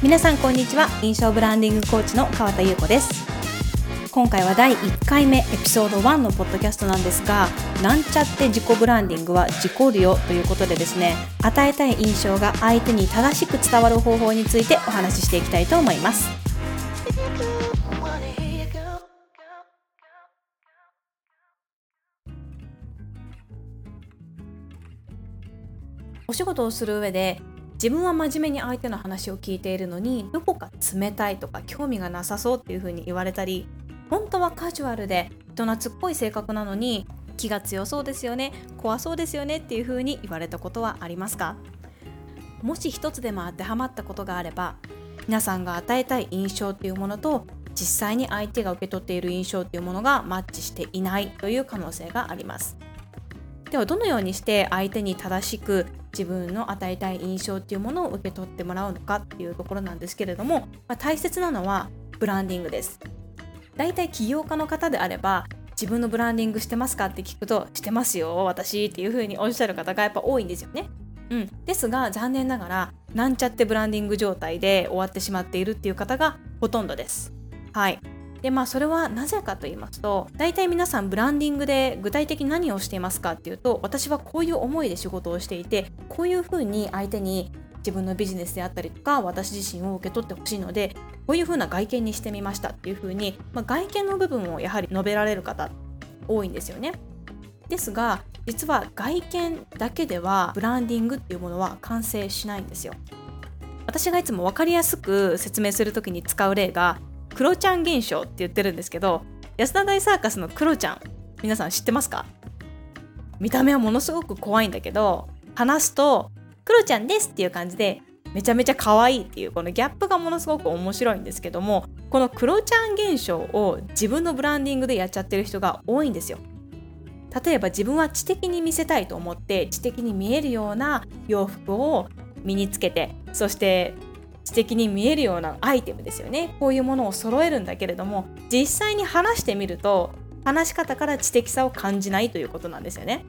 皆さんこんにちは。印象ブランディングコーチの川田優子です。今回は第1回目エピソード1のポッドキャストなんですがなんちゃって自己ブランディングは自己流ということでですね与えたい印象が相手に正しく伝わる方法についてお話ししていきたいと思います。お仕事をする上で自分は真面目に相手の話を聞いているのにどこか冷たいとか興味がなさそうっていう風に言われたり本当はカジュアルで人懐っこい性格なのに気が強そうですよね怖そうですよねっていう風に言われたことはありますか？もし一つでも当てはまったことがあれば皆さんが与えたい印象っていうものと実際に相手が受け取っている印象っていうものがマッチしていないという可能性があります。ではどのようにして相手に正しく自分の与えたい印象っていうものを受け取ってもらうのかっていうところなんですけれども、まあ、大切なのはブランディングです。大体起業家の方であれば自分のブランディングしてますかって聞くとしてますよ私っていう風におっしゃる方がやっぱ多いんですよね。うん、ですが残念ながらなんちゃってブランディング状態で終わってしまっているっていう方がほとんどです。はい。でまあそれはなぜかと言いますと大体皆さんブランディングで具体的に何をしていますかっていうと私はこういう思いで仕事をしていてこういうふうに相手に自分のビジネスであったりとか私自身を受け取ってほしいのでこういうふうな外見にしてみましたっていうふうに、まあ、外見の部分をやはり述べられる方多いんですよね。ですが実は外見だけではブランディングっていうものは完成しないんですよ。私がいつも分かりやすく説明する時に使う例がクロちゃん現象って言ってるんですけど安田大サーカスのクロちゃん皆さん知ってますか？見た目はものすごく怖いんだけど話すと「クロちゃんです」っていう感じでめちゃめちゃ可愛いっていうこのギャップがものすごく面白いんですけどもこのクロちゃん現象を自分のブランディングでやっちゃってる人が多いんですよ。例えば自分は知的に見せたいと思って知的に見えるような洋服を身につけてそして知的に見えるようなアイテムですよねこういうものを揃えるんだけれども実際に話してみると話し方から知的さを感じないということなんですよね。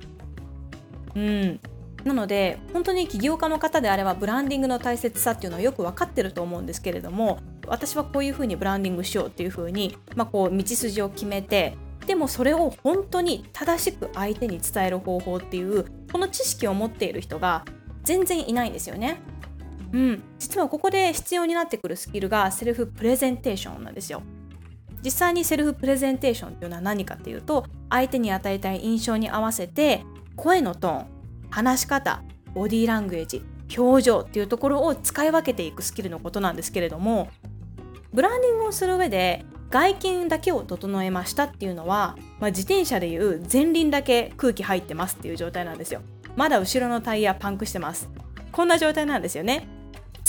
うんなので本当に起業家の方であればブランディングの大切さっていうのはよく分かってると思うんですけれども私はこういうふうにブランディングしようっていうふうに、まあ、こう道筋を決めてでもそれを本当に正しく相手に伝える方法っていうこの知識を持っている人が全然いないんですよね。うん、実はここで必要になってくるスキルがセルフプレゼンテーションなんですよ。実際にセルフプレゼンテーションっていうのは何かっていうと相手に与えたい印象に合わせて声のトーン話し方ボディーラングエージ表情っていうところを使い分けていくスキルのことなんですけれどもブランディングをする上で外見だけを整えましたっていうのは、まあ、自転車でいう前輪だけ空気入ってますっていう状態なんですよ。まだ後ろのタイヤパンクしてます。こんな状態なんですよね。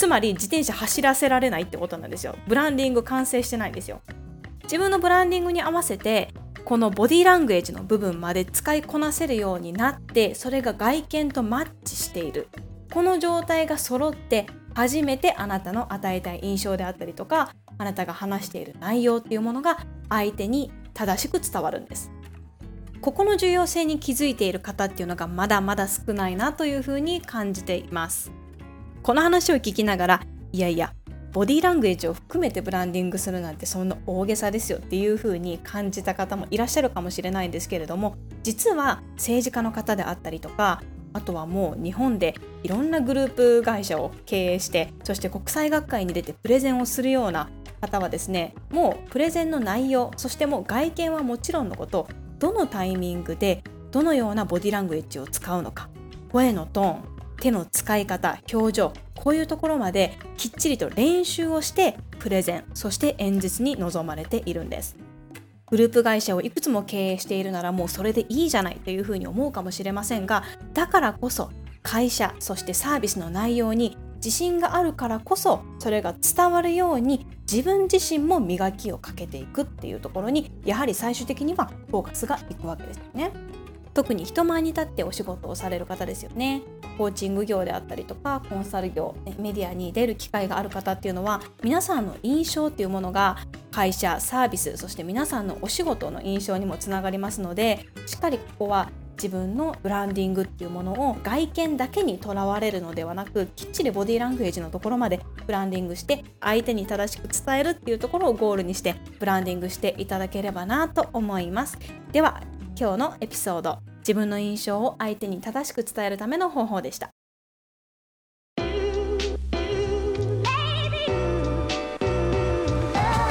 つまり自転車走らせられないってことなんですよ。ブランディング完成してないんですよ。自分のブランディングに合わせてこのボディラングエージの部分まで使いこなせるようになってそれが外見とマッチしている。この状態が揃って初めてあなたの与えたい印象であったりとかあなたが話している内容っていうものが相手に正しく伝わるんです。ここの重要性に気づいている方っていうのがまだまだ少ないなというふうに感じています。この話を聞きながらいやいやボディーラングエージを含めてブランディングするなんてそんな大げさですよっていう風に感じた方もいらっしゃるかもしれないんですけれども実は政治家の方であったりとかあとはもう日本でいろんなグループ会社を経営してそして国際学会に出てプレゼンをするような方はですねもうプレゼンの内容そしてもう外見はもちろんのことどのタイミングでどのようなボディーラングエッジを使うのか声のトーン手の使い方表情こういうところまできっちりと練習をしてプレゼンそして演説に臨まれているんですグループ会社をいくつも経営しているならもうそれでいいじゃないというふうに思うかもしれませんがだからこそ会社そしてサービスの内容に自信があるからこそそれが伝わるように自分自身も磨きをかけていくっていうところにやはり最終的にはフォーカスがいくわけですよね。特に人前に立ってお仕事をされる方ですよね。コーチング業であったりとかコンサル業メディアに出る機会がある方っていうのは皆さんの印象っていうものが会社サービスそして皆さんのお仕事の印象にもつながりますのでしっかりここは自分のブランディングっていうものを外見だけにとらわれるのではなくきっちりボディランゲージのところまでブランディングして相手に正しく伝えるっていうところをゴールにしてブランディングしていただければなと思います。では今日のエピソード自分の印象を相手に正しく伝えるための方法でした。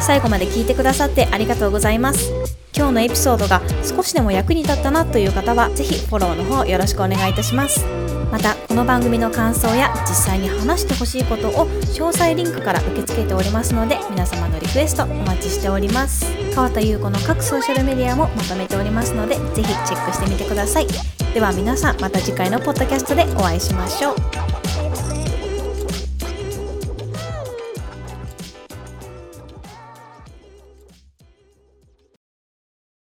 最後まで聞いてくださってありがとうございます。今日のエピソードが少しでも役に立ったなという方はぜひフォローの方よろしくお願いいたします。またこの番組の感想や実際に話してほしいことを詳細リンクから受け付けておりますので皆様のリクエストお待ちしております。川田優子の各ソーシャルメディアもまとめておりますのでぜひチェックしてみてください。では皆さんまた次回のポッドキャストでお会いしましょう。